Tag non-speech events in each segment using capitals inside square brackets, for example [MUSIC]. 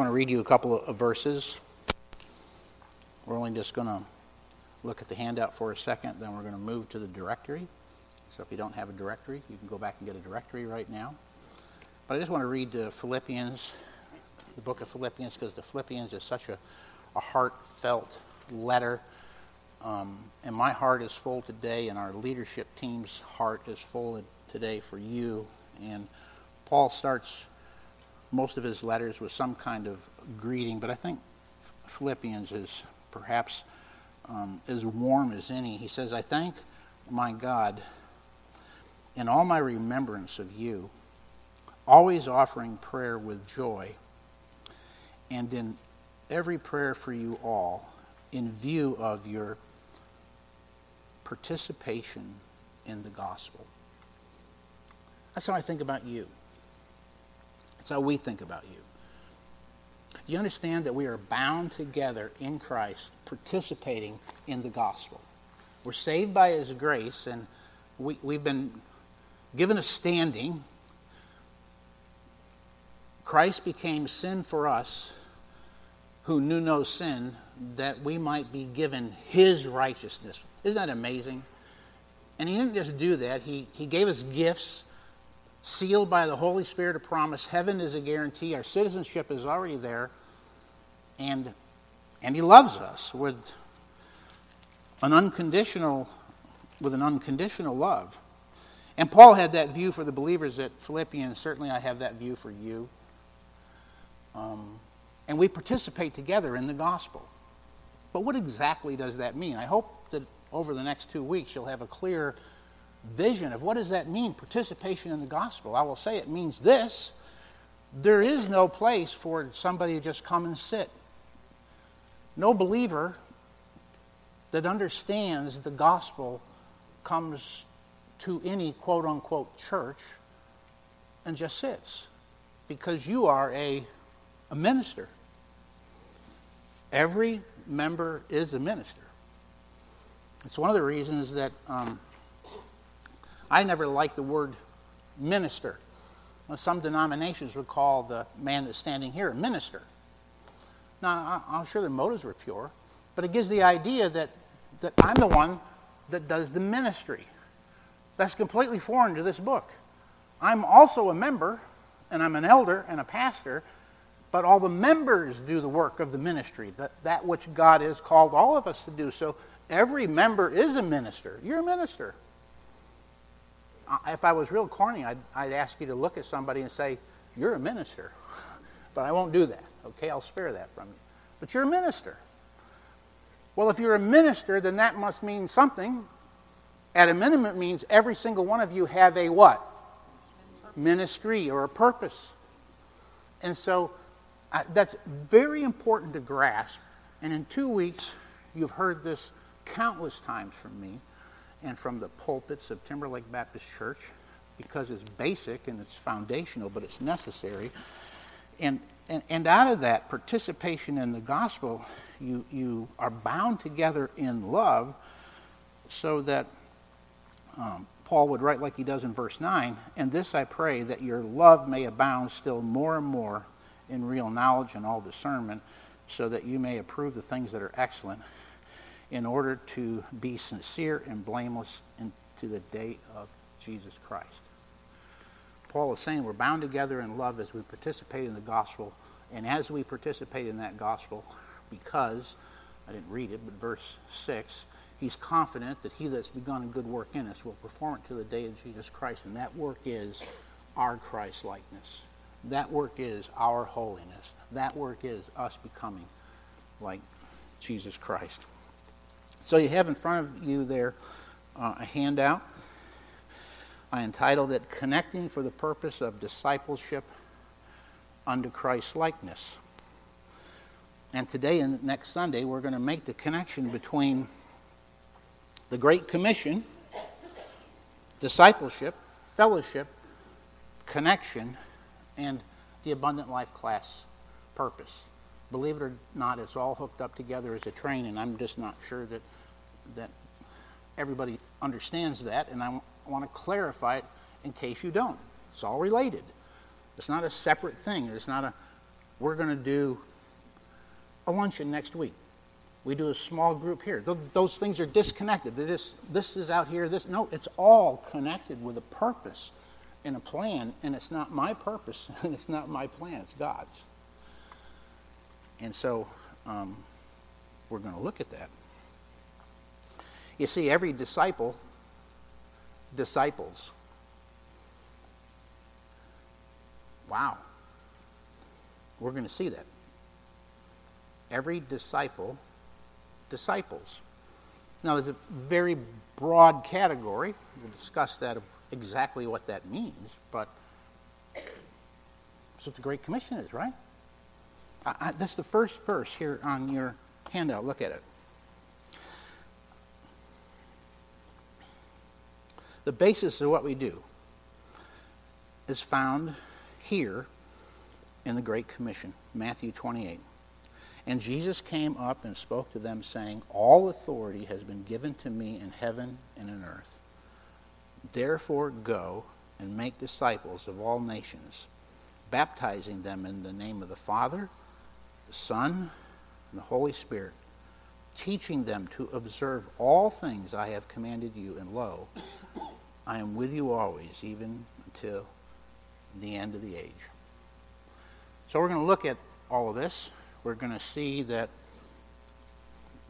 want to read you a couple of verses. We're only just going to look at the handout for a second, then we're going to move to the directory. So if you don't have a directory, you can go back and get a directory right now. But I just want to read uh, Philippians, the book of Philippians, because the Philippians is such a, a heartfelt letter. Um, and my heart is full today, and our leadership team's heart is full today for you. And Paul starts most of his letters with some kind of greeting, but I think Philippians is perhaps um, as warm as any. He says, I thank my God in all my remembrance of you, always offering prayer with joy, and in every prayer for you all, in view of your participation in the gospel. That's how I think about you. That's how we think about you. Do you understand that we are bound together in Christ, participating in the gospel? We're saved by His grace, and we, we've been given a standing. Christ became sin for us who knew no sin, that we might be given His righteousness. Isn't that amazing? And He didn't just do that, He, he gave us gifts sealed by the Holy Spirit of promise. Heaven is a guarantee. Our citizenship is already there. And, and He loves us with an unconditional, with an unconditional love. And Paul had that view for the believers at Philippians. Certainly, I have that view for you. Um, and we participate together in the gospel. But what exactly does that mean? I hope that over the next two weeks you'll have a clear vision of what does that mean, participation in the gospel. I will say it means this there is no place for somebody to just come and sit. No believer that understands the gospel comes to any quote unquote church and just sits because you are a, a minister. Every member is a minister. It's one of the reasons that um, I never liked the word minister. Well, some denominations would call the man that's standing here a minister. Now, I'm sure their motives were pure, but it gives the idea that, that I'm the one that does the ministry. That's completely foreign to this book. I'm also a member, and I'm an elder and a pastor, but all the members do the work of the ministry, that, that which God has called all of us to do. So every member is a minister. You're a minister if I was real corny, I'd, I'd ask you to look at somebody and say, You're a minister. [LAUGHS] but I won't do that, okay? I'll spare that from you. But you're a minister. Well, if you're a minister, then that must mean something. At a minimum, it means every single one of you have a what? Ministry or a purpose. And so uh, that's very important to grasp. And in two weeks, you've heard this countless times from me and from the pulpits of Timberlake Baptist Church because it's basic and it's foundational, but it's necessary. And, and, and out of that participation in the gospel, you, you are bound together in love so that um, Paul would write like he does in verse 9, and this I pray that your love may abound still more and more in real knowledge and all discernment, so that you may approve the things that are excellent in order to be sincere and blameless into the day of Jesus Christ. Paul is saying we're bound together in love as we participate in the gospel, and as we participate in that gospel, because, I didn't read it, but verse 6, he's confident that he that's begun a good work in us will perform it to the day of Jesus Christ, and that work is our Christ likeness. That work is our holiness. That work is us becoming like Jesus Christ. So you have in front of you there uh, a handout. I entitled it Connecting for the Purpose of Discipleship Unto Christ Likeness. And today and next Sunday, we're going to make the connection between the Great Commission, discipleship, fellowship, connection, and the abundant life class purpose believe it or not, it's all hooked up together as a train, and I'm just not sure that that everybody understands that, and I want to clarify it in case you don't. It's all related. It's not a separate thing. It's not a we're going to do a luncheon next week. We do a small group here. Th- those things are disconnected. Just, this is out here. This no, it's all connected with a purpose and a plan, and it's not my purpose [LAUGHS] and it's not my plan. It's God's. And so um, we're going to look at that. You see, every disciple disciples. Wow. We're going to see that. Every disciple disciples. Now, there's a very broad category. We'll discuss that of exactly what that means, but that's what the Great Commission is, right? I, that's the first verse here on your handout. Look at it. The basis of what we do is found here in the Great Commission, Matthew 28. And Jesus came up and spoke to them, saying, All authority has been given to me in heaven and in earth. Therefore, go and make disciples of all nations, baptizing them in the name of the Father, the Son, and the Holy Spirit, teaching them to observe all things I have commanded you, and lo, I am with you always, even until the end of the age. So we're going to look at all of this we're going to see that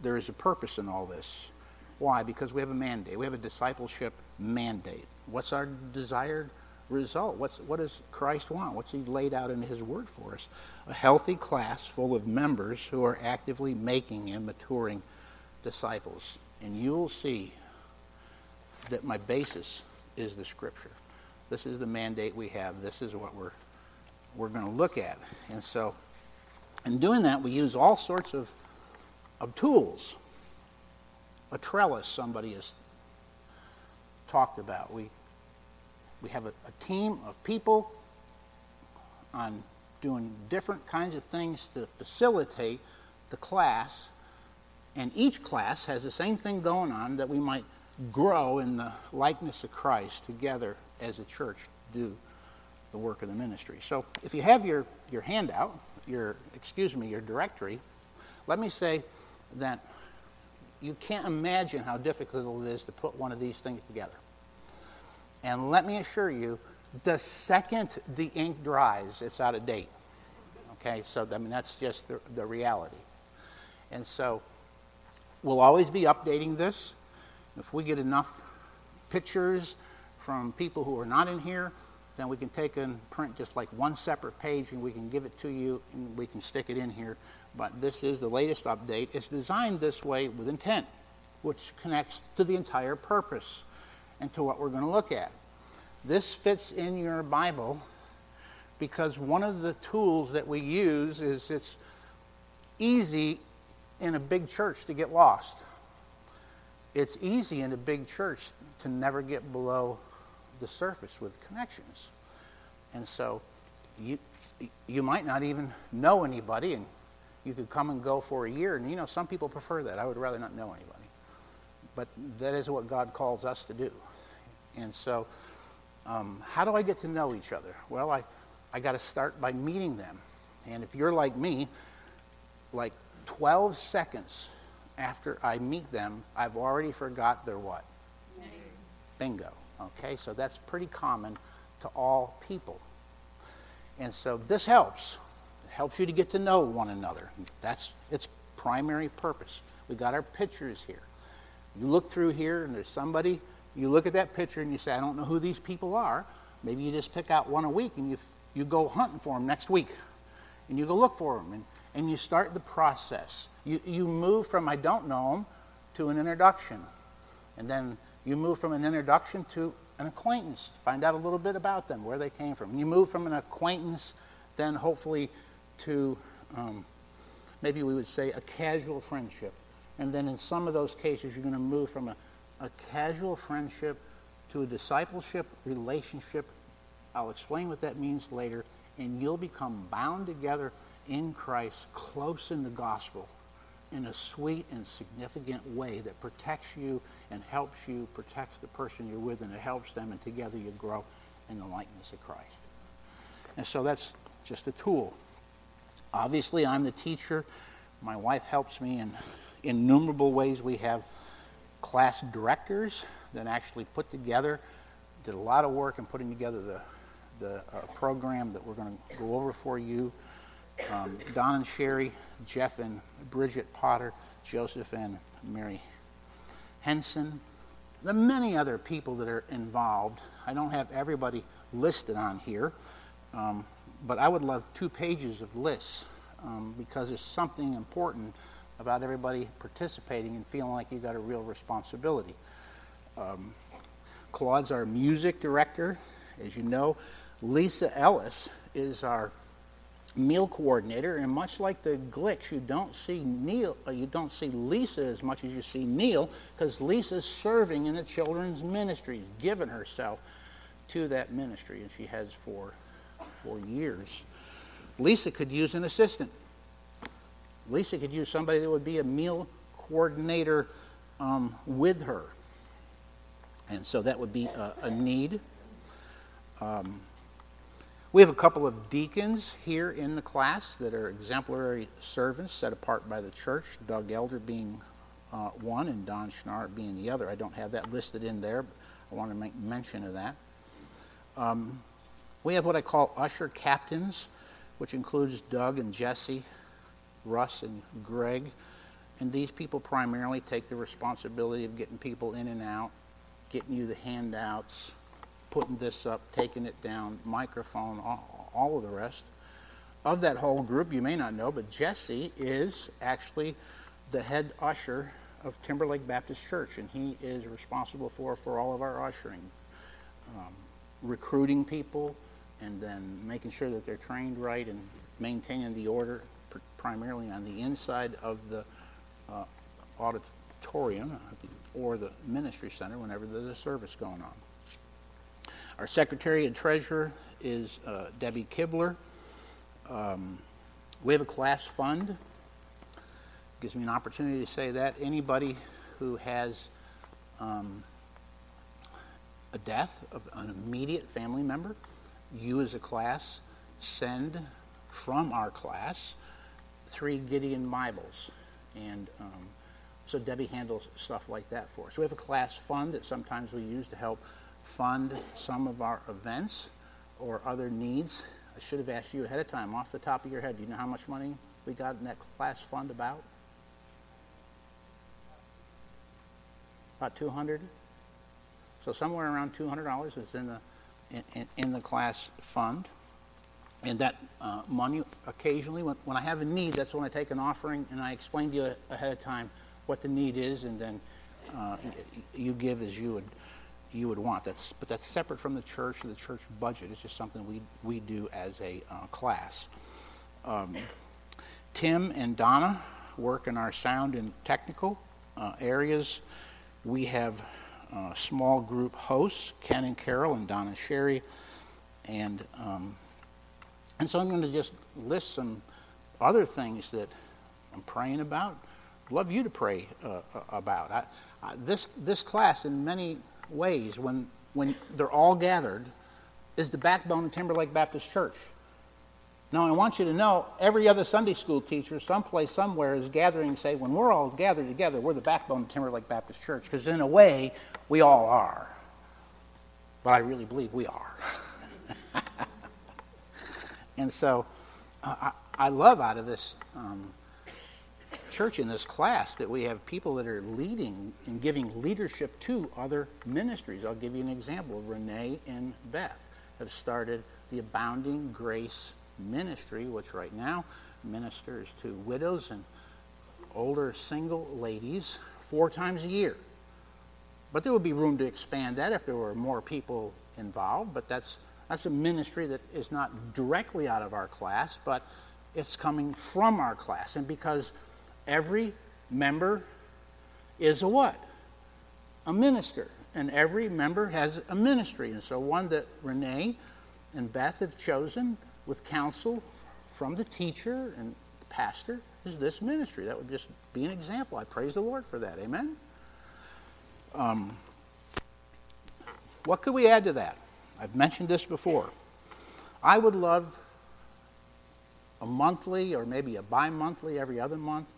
there is a purpose in all this. Why? Because we have a mandate. We have a discipleship mandate. What's our desired result? What's, what does Christ want? What's He laid out in His Word for us? A healthy class full of members who are actively making and maturing disciples. And you'll see that my basis is the Scripture. This is the mandate we have. This is what we're, we're going to look at. And so in doing that, we use all sorts of, of tools. A trellis, somebody has talked about. We, we have a, a team of people on doing different kinds of things to facilitate the class. And each class has the same thing going on that we might grow in the likeness of Christ together as a church do the work of the ministry. So if you have your, your handout, your, excuse me, your directory, let me say that you can't imagine how difficult it is to put one of these things together. And let me assure you, the second the ink dries, it's out of date. Okay, so I mean, that's just the, the reality. And so we'll always be updating this. If we get enough pictures from people who are not in here, then we can take and print just like one separate page and we can give it to you and we can stick it in here. But this is the latest update. It's designed this way with intent, which connects to the entire purpose and to what we're going to look at. This fits in your Bible because one of the tools that we use is it's easy in a big church to get lost. It's easy in a big church to never get below the surface with connections. And so you, you might not even know anybody, and you could come and go for a year. And you know, some people prefer that. I would rather not know anybody. But that is what God calls us to do. And so, um, how do I get to know each other? Well, I, I got to start by meeting them. And if you're like me, like 12 seconds after I meet them, I've already forgot their what? Bingo. Okay, so that's pretty common to all people. And so this helps. It helps you to get to know one another. That's its primary purpose. We got our pictures here. You look through here and there's somebody, you look at that picture and you say, I don't know who these people are. Maybe you just pick out one a week and you, you go hunting for them next week. And you go look for them and, and you start the process. You, you move from I don't know them to an introduction. And then you move from an introduction to an acquaintance, find out a little bit about them, where they came from. You move from an acquaintance, then hopefully to um, maybe we would say a casual friendship. And then in some of those cases, you're going to move from a, a casual friendship to a discipleship relationship. I'll explain what that means later. And you'll become bound together in Christ, close in the gospel in a sweet and significant way that protects you and helps you, protects the person you're with, and it helps them, and together you grow in the likeness of Christ. And so that's just a tool. Obviously, I'm the teacher. My wife helps me in innumerable ways. We have class directors that actually put together, did a lot of work in putting together the, the uh, program that we're going to go over for you. Um, Don and Sherry, Jeff and Bridget Potter, Joseph and Mary Henson, the many other people that are involved. I don't have everybody listed on here, um, but I would love two pages of lists um, because there's something important about everybody participating and feeling like you've got a real responsibility. Um, Claude's our music director, as you know. Lisa Ellis is our meal coordinator, and much like the Glicks, you don't see Neil, uh, you don't see Lisa as much as you see Neil, because Lisa's serving in the children's ministries, giving herself to that ministry, and she has for for years. Lisa could use an assistant. Lisa could use somebody that would be a meal coordinator um, with her. And so that would be a, a need. Um, we have a couple of deacons here in the class that are exemplary servants set apart by the church, Doug Elder being uh, one and Don Schnarr being the other. I don't have that listed in there, but I want to make mention of that. Um, we have what I call usher captains, which includes Doug and Jesse, Russ and Greg. And these people primarily take the responsibility of getting people in and out, getting you the handouts, putting this up, taking it down, microphone, all, all of the rest. Of that whole group, you may not know, but Jesse is actually the head usher of Timberlake Baptist Church, and he is responsible for for all of our ushering, um, recruiting people, and then making sure that they're trained right and maintaining the order, pr- primarily on the inside of the uh, auditorium or the ministry center whenever there's a service going on. Our secretary and treasurer is uh, Debbie Kibler. Um, we have a class fund. Gives me an opportunity to say that. Anybody who has um, a death of an immediate family member, you as a class send from our class three Gideon Bibles. And um, so Debbie handles stuff like that for us. We have a class fund that sometimes we use to help fund some of our events or other needs. I should have asked you ahead of time, off the top of your head, do you know how much money we got in that class fund about? About 200? So somewhere around $200 is in the, in, in the class fund. And that uh, money, occasionally, when, when I have a need, that's when I take an offering and I explain to you ahead of time what the need is, and then uh, you give as you would you would want. That's, but that's separate from the church and the church budget. It's just something we, we do as a uh, class. Um, Tim and Donna work in our sound and technical uh, areas. We have uh, small group hosts, Ken and Carol and Donna Sherry. And, um, and so I'm going to just list some other things that I'm praying about. Love you to pray uh, about. I, I, this, this class, in many ways when, when they're all gathered is the backbone of Timberlake Baptist Church. Now, I want you to know every other Sunday school teacher, someplace, somewhere, is gathering say, when we're all gathered together, we're the backbone of Timberlake Baptist Church, because in a way, we all are. But I really believe we are. [LAUGHS] and so uh, I, I, love out of this um, church in this class that we have people that are leading and giving leadership to other ministries. I'll give you an example. Renee and Beth have started the Abounding Grace Ministry, which right now ministers to widows and older single ladies four times a year. But there would be room to expand that if there were more people involved. But that's that's a ministry that is not directly out of our class, but it's coming from our class. And because every member is a what? A minister. And every member has a ministry. And so one that Renee and Beth have chosen with counsel from the teacher and the pastor is this ministry. That would just be an example. I praise the Lord for that. Amen? Um, what could we add to that? I've mentioned this before. I would love a monthly or maybe a bi monthly every other month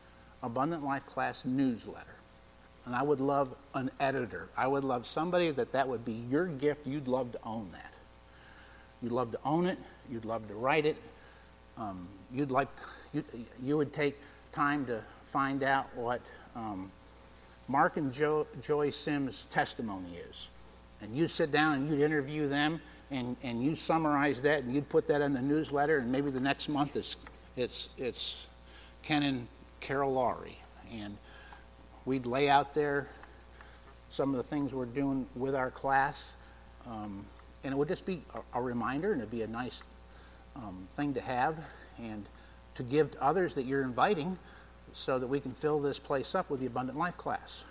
Abundant Life class newsletter. And I would love an editor. I would love somebody that that would be your gift. You'd love to own that. You'd love to own it. You'd love to write it. Um, you'd like you, you would take time to find out what um, Mark and jo- Joy Sims' testimony is. And you'd sit down and you'd interview them and, and you summarize that and you'd put that in the newsletter and maybe the next month it's, it's, it's Ken and Carol. And we'd lay out there some of the things we're doing with our class. Um, and it would just be a, a, reminder and it'd be a nice um, thing to have and to give to others that you're inviting so that we can fill this place up with the Abundant Life class.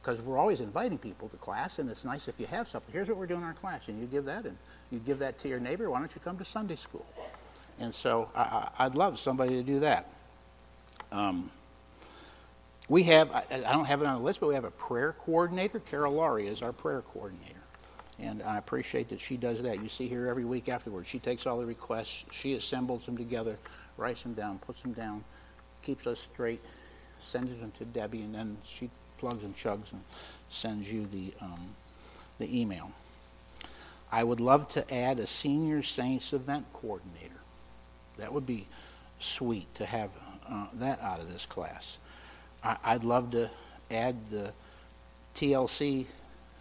Because um, we're always inviting people to class, and it's nice if you have something. Here's what we're doing in our class, and you give that, and you give that to your neighbor. Why don't you come to Sunday school? And so I, would love somebody to do that. Um, we have, I, I, don't have it on the list, but we have a prayer coordinator. Carol Laurie is our prayer coordinator. And I appreciate that she does that. You see her every week afterwards. She takes all the requests, she assembles them together, writes them down, puts them down, keeps us straight, sends them to Debbie, and then she plugs and chugs and sends you the, um, the email. I would love to add a senior saints event coordinator. That would be sweet to have uh, that out of this class. I, would love to add the TLC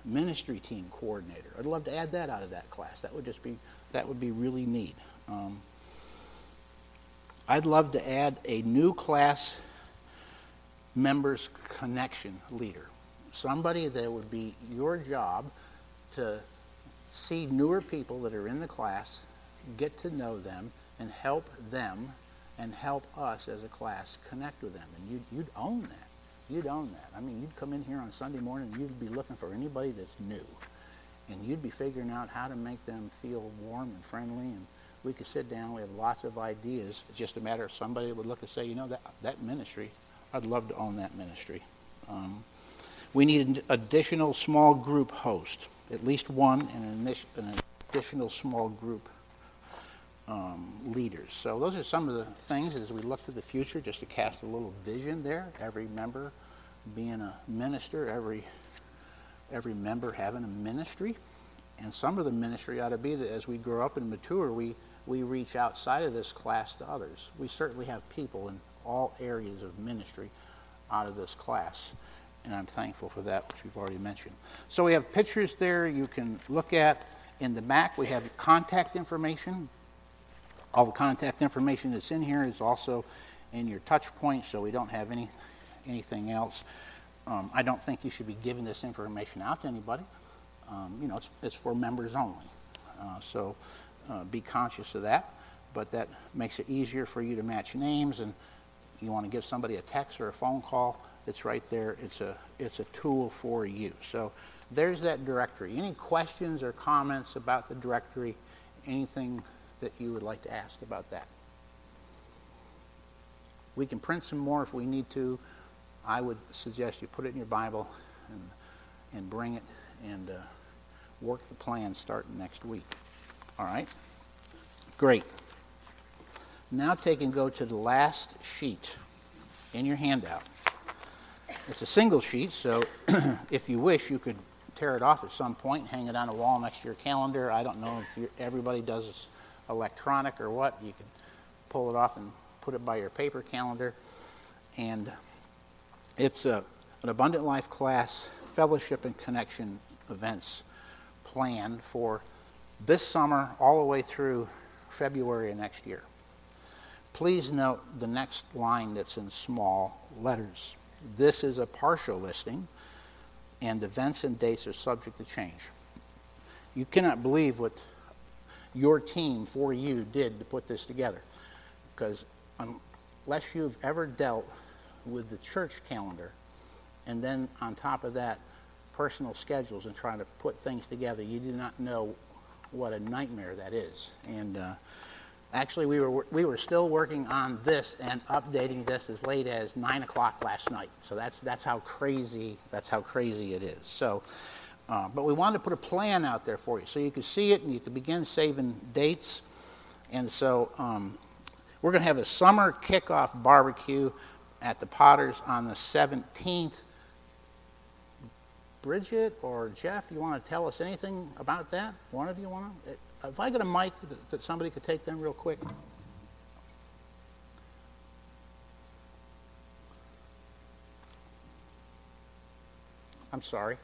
ministry team coordinator. I'd love to add that out of that class. That would just be that would be really neat. Um, I'd love to add a new class members connection leader. Somebody that would be your job to see newer people that are in the class, get to know them, and help them and help us as a class connect with them. And you'd, you'd own that. You'd own that. I mean, you'd come in here on Sunday morning and you'd be looking for anybody that's new. And you'd be figuring out how to make them feel warm and friendly. And we could sit down. We have lots of ideas. It's just a matter of somebody would look and say, you know, that, that ministry, I'd love to own that ministry. Um, we need an additional small group host, at least one, and an, an additional small group um, leaders. So those are some of the things as we look to the future, just to cast a little vision there. Every member being a minister, every every member having a ministry, and some of the ministry ought to be that as we grow up and mature, we we reach outside of this class to others. We certainly have people in all areas of ministry out of this class. And I'm thankful for that, which we've already mentioned. So we have pictures there you can look at. In the back, we have contact information all the contact information that's in here is also in your touch point, so we don't have any anything else. Um, I don't think you should be giving this information out to anybody. Um, you know, it's, it's, for members only. Uh, so uh, be conscious of that. But that makes it easier for you to match names, and you want to give somebody a text or a phone call. It's right there. It's a it's a tool for you. So there's that directory. Any questions or comments about the directory? Anything that you would like to ask about that. We can print some more if we need to. I would suggest you put it in your Bible and, and bring it and uh, work the plan starting next week. All right? Great. Now take and go to the last sheet in your handout. It's a single sheet, so [CLEARS THROAT] if you wish, you could tear it off at some point hang it on a wall next to your calendar. I don't know if everybody does electronic or what, you can pull it off and put it by your paper calendar. And it's a, an Abundant Life class fellowship and connection events planned for this summer all the way through February of next year. Please note the next line that's in small letters. This is a partial listing, and events and dates are subject to change. You cannot believe what your team for you did to put this together. Because unless you've ever dealt with the church calendar, and then on top of that, personal schedules and trying to put things together, you do not know what a nightmare that is. And uh, actually, we were we were still working on this and updating this as late as nine o'clock last night. So that's that's how crazy that's how crazy it is. So. Uh, but we wanted to put a plan out there for you so you could see it and you could begin saving dates And so um, we're going to have a summer kickoff barbecue at the Potters on the 17th. Bridget or Jeff, you want to tell us anything about that? One of you want to? If I get a mic that, that somebody could take them real quick. I'm sorry.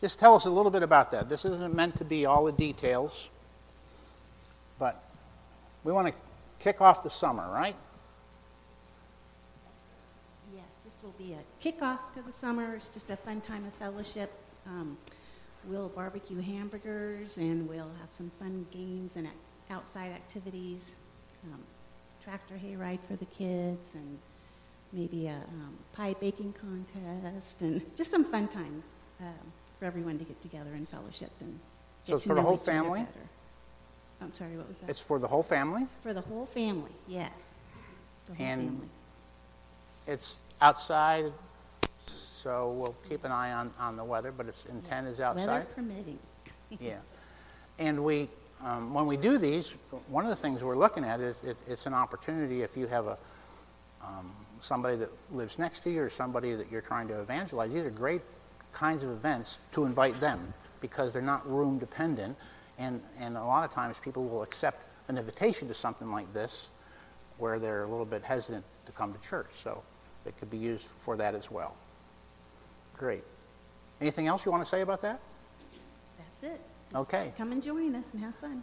Just tell us a little bit about that. This isn't meant to be all the details, but we want to kick off the summer, right? Yes, this will be a kickoff to the summer. It's just a fun time of fellowship. Um, we'll barbecue hamburgers and we'll have some fun games and outside activities. Um, tractor hayride for the kids and maybe a um, pie baking contest and [LAUGHS] just some fun times um, for everyone to get together and fellowship and so it's for the whole family. I'm sorry, what was that? It's for the whole family. For the whole family, yes. and family. it's outside, so we'll keep an eye on, on the weather. But its intent is outside. Weather permitting. [LAUGHS] yeah, and we um, when we do these, one of the things we're looking at is it, it's an opportunity if you have a um, somebody that lives next to you or somebody that you're trying to evangelize. These are great kinds of events to invite them because they're not room dependent. And, and a lot of times people will accept an invitation to something like this where they're a little bit hesitant to come to church. So it could be used for that as well. Great. Anything else you want to say about that? That's it. Just okay. Come and join us and have fun.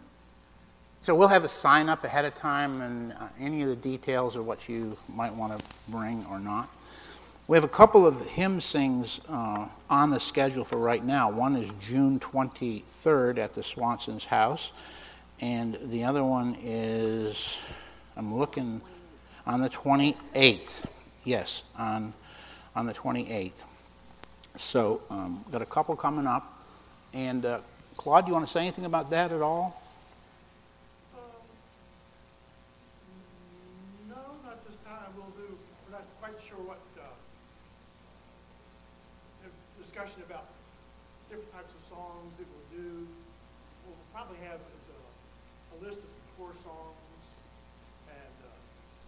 So we'll have a sign up ahead of time and uh, any of the details of what you might want to bring or not. We have a couple of hymn sings uh, on the schedule for right now. One is June 23rd at the Swanson's house, and the other one is, I'm looking, on the 28th. Yes, on, on the 28th. So, um, got a couple coming up. And uh, Claude, do you want to say anything about that at all? Okay. And uh, so we'll, do. we'll announce some core songs, and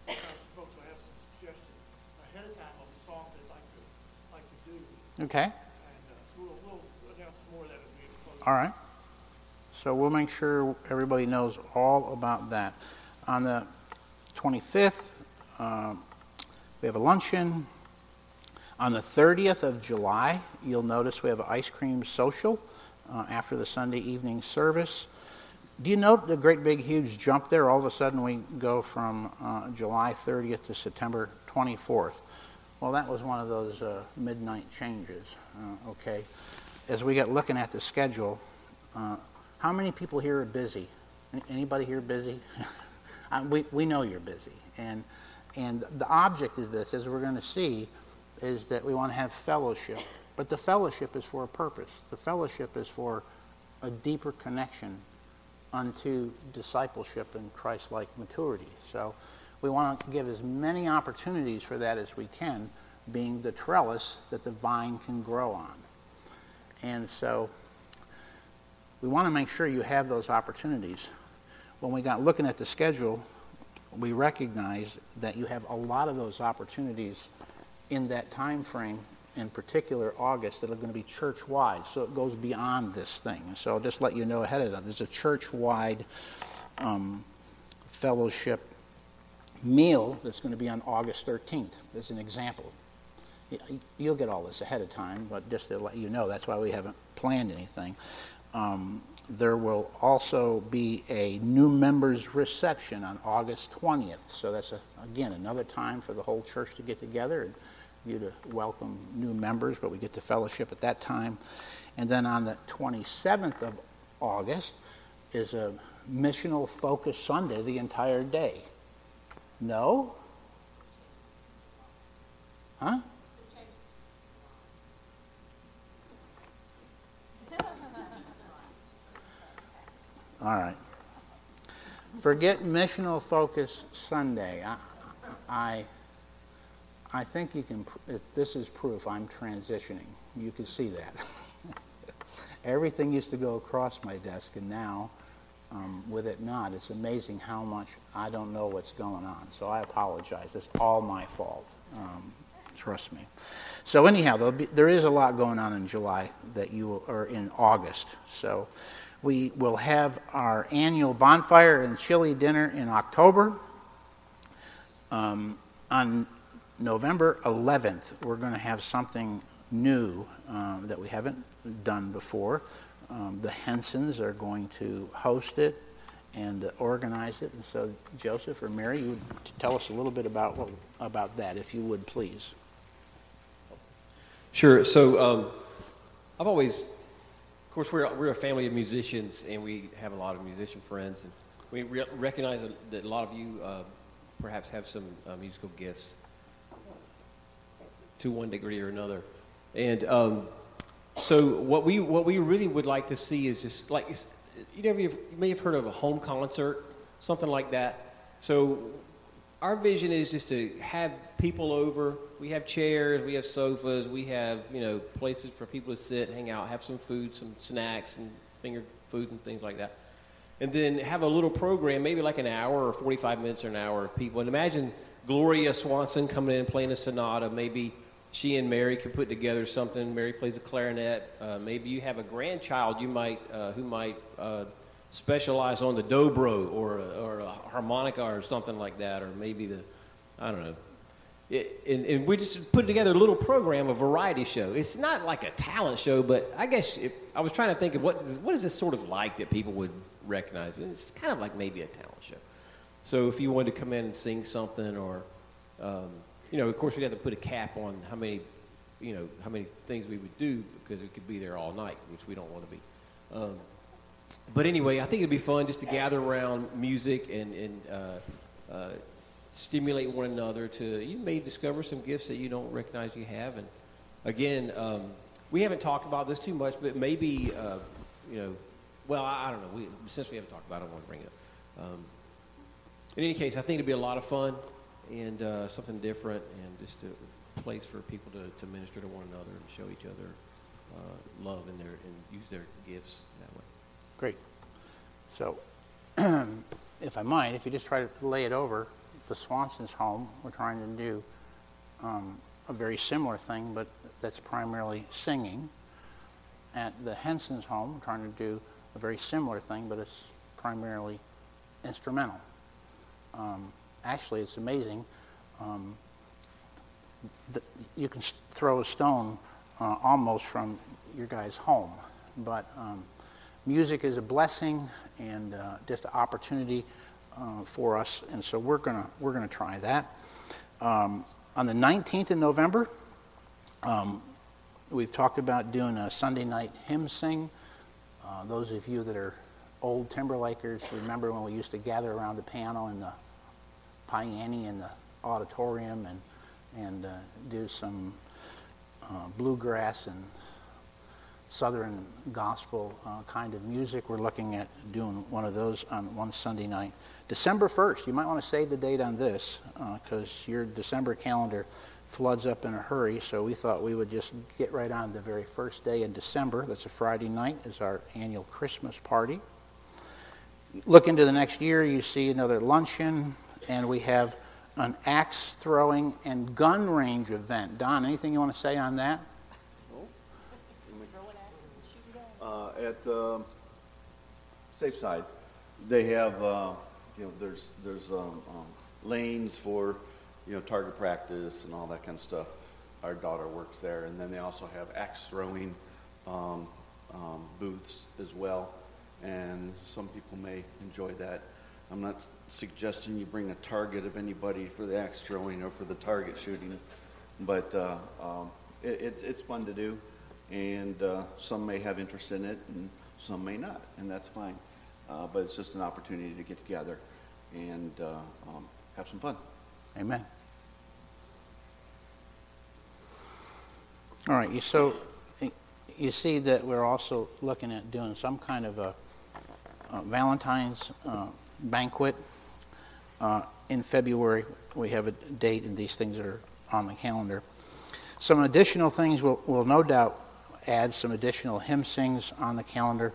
some folks will have some suggestions ahead of time on the song they'd like to like to do. Okay. And so we'll announce more of that as we get closer. All right. So we'll make sure everybody knows all about that. On the 25th, uh, we have a luncheon. On the 30th of July, you'll notice we have an ice cream social uh, after the Sunday evening service. Do you note the great big huge jump there? All of a sudden, we go from uh, July 30th to September 24th. Well, that was one of those uh, midnight changes, uh, okay? As we get looking at the schedule, uh, how many people here are busy? Anybody here busy? [LAUGHS] We, we know you're busy. And, and the object of this, as we're going to see, is that we want to have fellowship. But the fellowship is for a purpose. The fellowship is for a deeper connection unto discipleship and Christ like maturity. So we want to give as many opportunities for that as we can, being the trellis that the vine can grow on. And so we want to make sure you have those opportunities. When we got looking at the schedule, we recognize that you have a lot of those opportunities in that time frame, in particular August, that are going to be church wide. So it goes beyond this thing. So I'll just let you know ahead of time. There's a church wide um, fellowship meal that's going to be on August 13th, as an example. You'll get all this ahead of time, but just to let you know, that's why we haven't planned anything. Um, there will also be a new members reception on August 20th. So that's, a, again, another time for the whole church to get together and you to welcome new members, but we get to fellowship at that time. And then on the 27th of August is a missional focus Sunday the entire day. No? Huh? All right. Forget missional focus Sunday. I, I, I think you can, this is proof I'm transitioning. You can see that. [LAUGHS] Everything used to go across my desk, and now Um, with it not, it's amazing how much I don't know what's going on. So I apologize. It's all my fault. Um, trust me. So anyhow, be, there is a lot going on in July that you or in August. So we will have our annual bonfire and chili dinner in October. Um, on November 11th, we're going to have something new um, that we haven't done before. Um, the Hensons are going to host it and uh, organize it. And so, Joseph or Mary, you would tell us a little bit about what, about that, if you would, please. Sure. So, um, I've always, course, we're we're a family of musicians, and we have a lot of musician friends, and we re- recognize that a lot of you uh, perhaps have some uh, musical gifts to one degree or another. And um, so what we what we really would like to see is just like you you may have heard of a home concert, something like that. So our vision is just to have people over. We have chairs, we have sofas, we have you know places for people to sit, hang out, have some food, some snacks, and finger food and things like that. And then have a little program, maybe like an hour or 45 minutes or an hour of people. And imagine Gloria Swanson coming in and playing a sonata, maybe she and Mary could put together something. Mary plays a clarinet. Uh, maybe you have a grandchild you might uh, who might uh, specialize on the dobro or or a harmonica or something like that, or maybe the I don't know. It, and, and, we just put together a little program, a variety show. It's not like a talent show, but I guess if, I was trying to think of what is, what is this sort of like that people would recognize. And it's kind of like maybe a talent show. So if you wanted to come in and sing something or um, you know, of course, we'd have to put a cap on how many, you know, how many things we would do because it could be there all night, which we don't want to be. Um, but anyway, I think it'd be fun just to gather around music and, and uh, uh, stimulate one another to, you may discover some gifts that you don't recognize you have. And again, um, we haven't talked about this too much, but maybe, uh, you know, well, I, I don't know. We, since we haven't talked about it, I want to bring it up. Um, in any case, I think it'd be a lot of fun and uh, something different, and just a place for people to, to minister to one another and show each other uh, love and their and use their gifts that way. Great. So, [CLEARS THROAT] if I might, if you just try to lay it over the Swanson's home, we're trying to do um, a very similar thing, but that's primarily singing. At the Henson's home, we're trying to do a very similar thing, but it's primarily instrumental. Um, actually, it's amazing. Um, the, you can throw a stone uh, almost from your guy's home, but um, music is a blessing and uh, just an opportunity uh, for us, and so we're gonna we're gonna try that. Um, on the 19th of November, um, we've talked about doing a Sunday night hymn sing. Uh, those of you that are old Timberlakers remember when we used to gather around the piano in the Piani in the auditorium and, and uh, do some uh, bluegrass and southern gospel uh, kind of music. We're looking at doing one of those on one Sunday night. December 1st, you might want to save the date on this because uh, your December calendar floods up in a hurry, so we thought we would just get right on the very first day in December. That's a Friday night, is our annual Christmas party. Look into the next year, you see another luncheon, and we have an axe throwing and gun range event. Don, anything you want to say on that? Uh, at uh, Safe Side, they have, uh, you know, there's, there's um, um, lanes for, you know, target practice and all that kind of stuff. Our daughter works there. And then they also have axe throwing um, um booths as well. And some people may enjoy that. I'm not suggesting you bring a target of anybody for the axe throwing or for the target shooting, but uh, um, it, it, it's fun to do, and uh, some may have interest in it, and some may not, and that's fine. Uh, but it's just an opportunity to get together and uh, um, have some fun. Amen. All right, so you see that we're also looking at doing some kind of a, a Valentine's uh, banquet uh, in February. We have a date, and these things are on the calendar. Some additional things will will no doubt add some additional hymn sings on the calendar.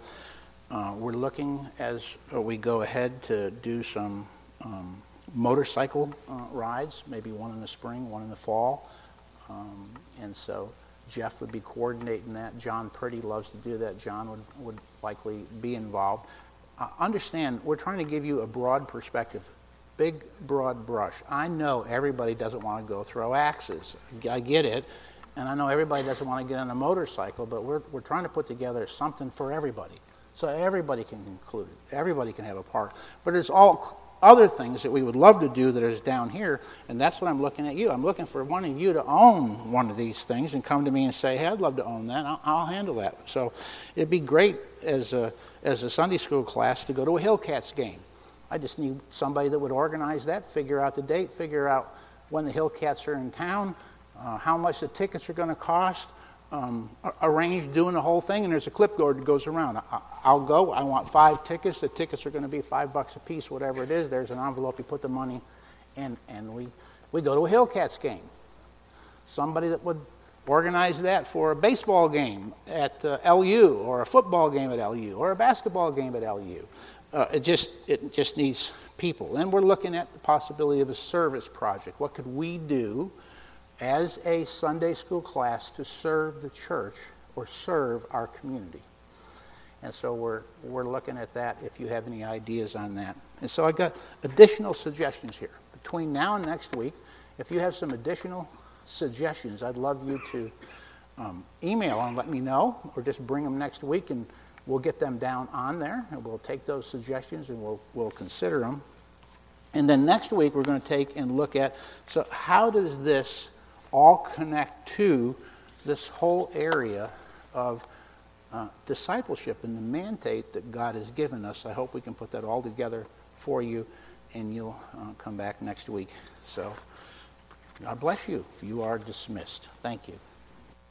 Uh, We're looking, as we go ahead, to do some um, motorcycle uh, rides, maybe one in the spring, one in the fall. Um, And so Jeff would be coordinating that. John Pretty loves to do that. John would, would likely be involved. Uh, Understand, we're trying to give you a broad perspective, big, broad brush. I know everybody doesn't want to go throw axes. I get it. And I know everybody doesn't want to get on a motorcycle, but we're, we're trying to put together something for everybody. So everybody can include it. Everybody can have a part. But there's all other things that we would love to do that is down here, and that's what I'm looking at you. I'm looking for one of you to own one of these things and come to me and say, "Hey, I'd love to own that. I'll, I'll handle that." So it'd be great as a as a Sunday school class to go to a Hillcats game. I just need somebody that would organize that, figure out the date, figure out when the Hillcats are in town, uh, how much the tickets are going to cost, um, arrange doing the whole thing, and there's a clipboard that goes around. I, I'll go. I want five tickets. The tickets are going to be five bucks a piece, whatever it is. There's an envelope. You put the money, and and we we go to a Hillcats game. Somebody that would organize that for a baseball game at uh, LU, or a football game at LU, or a basketball game at LU. Uh, it just it just needs people. And we're looking at the possibility of a service project. What could we do? As a Sunday school class to serve the church or serve our community. And so we're, we're looking at that if you have any ideas on that. And so I got additional suggestions here. Between now and next week, if you have some additional suggestions, I'd love you to um, email and let me know, or just bring them next week and we'll get them down on there and we'll take those suggestions and we'll, we'll consider them. And then next week, we're going to take and look at so, how does this all connect to this whole area of uh, discipleship and the mandate that God has given us. I hope we can put that all together for you, and you'll uh, come back next week. So, God bless you. You are dismissed. Thank you.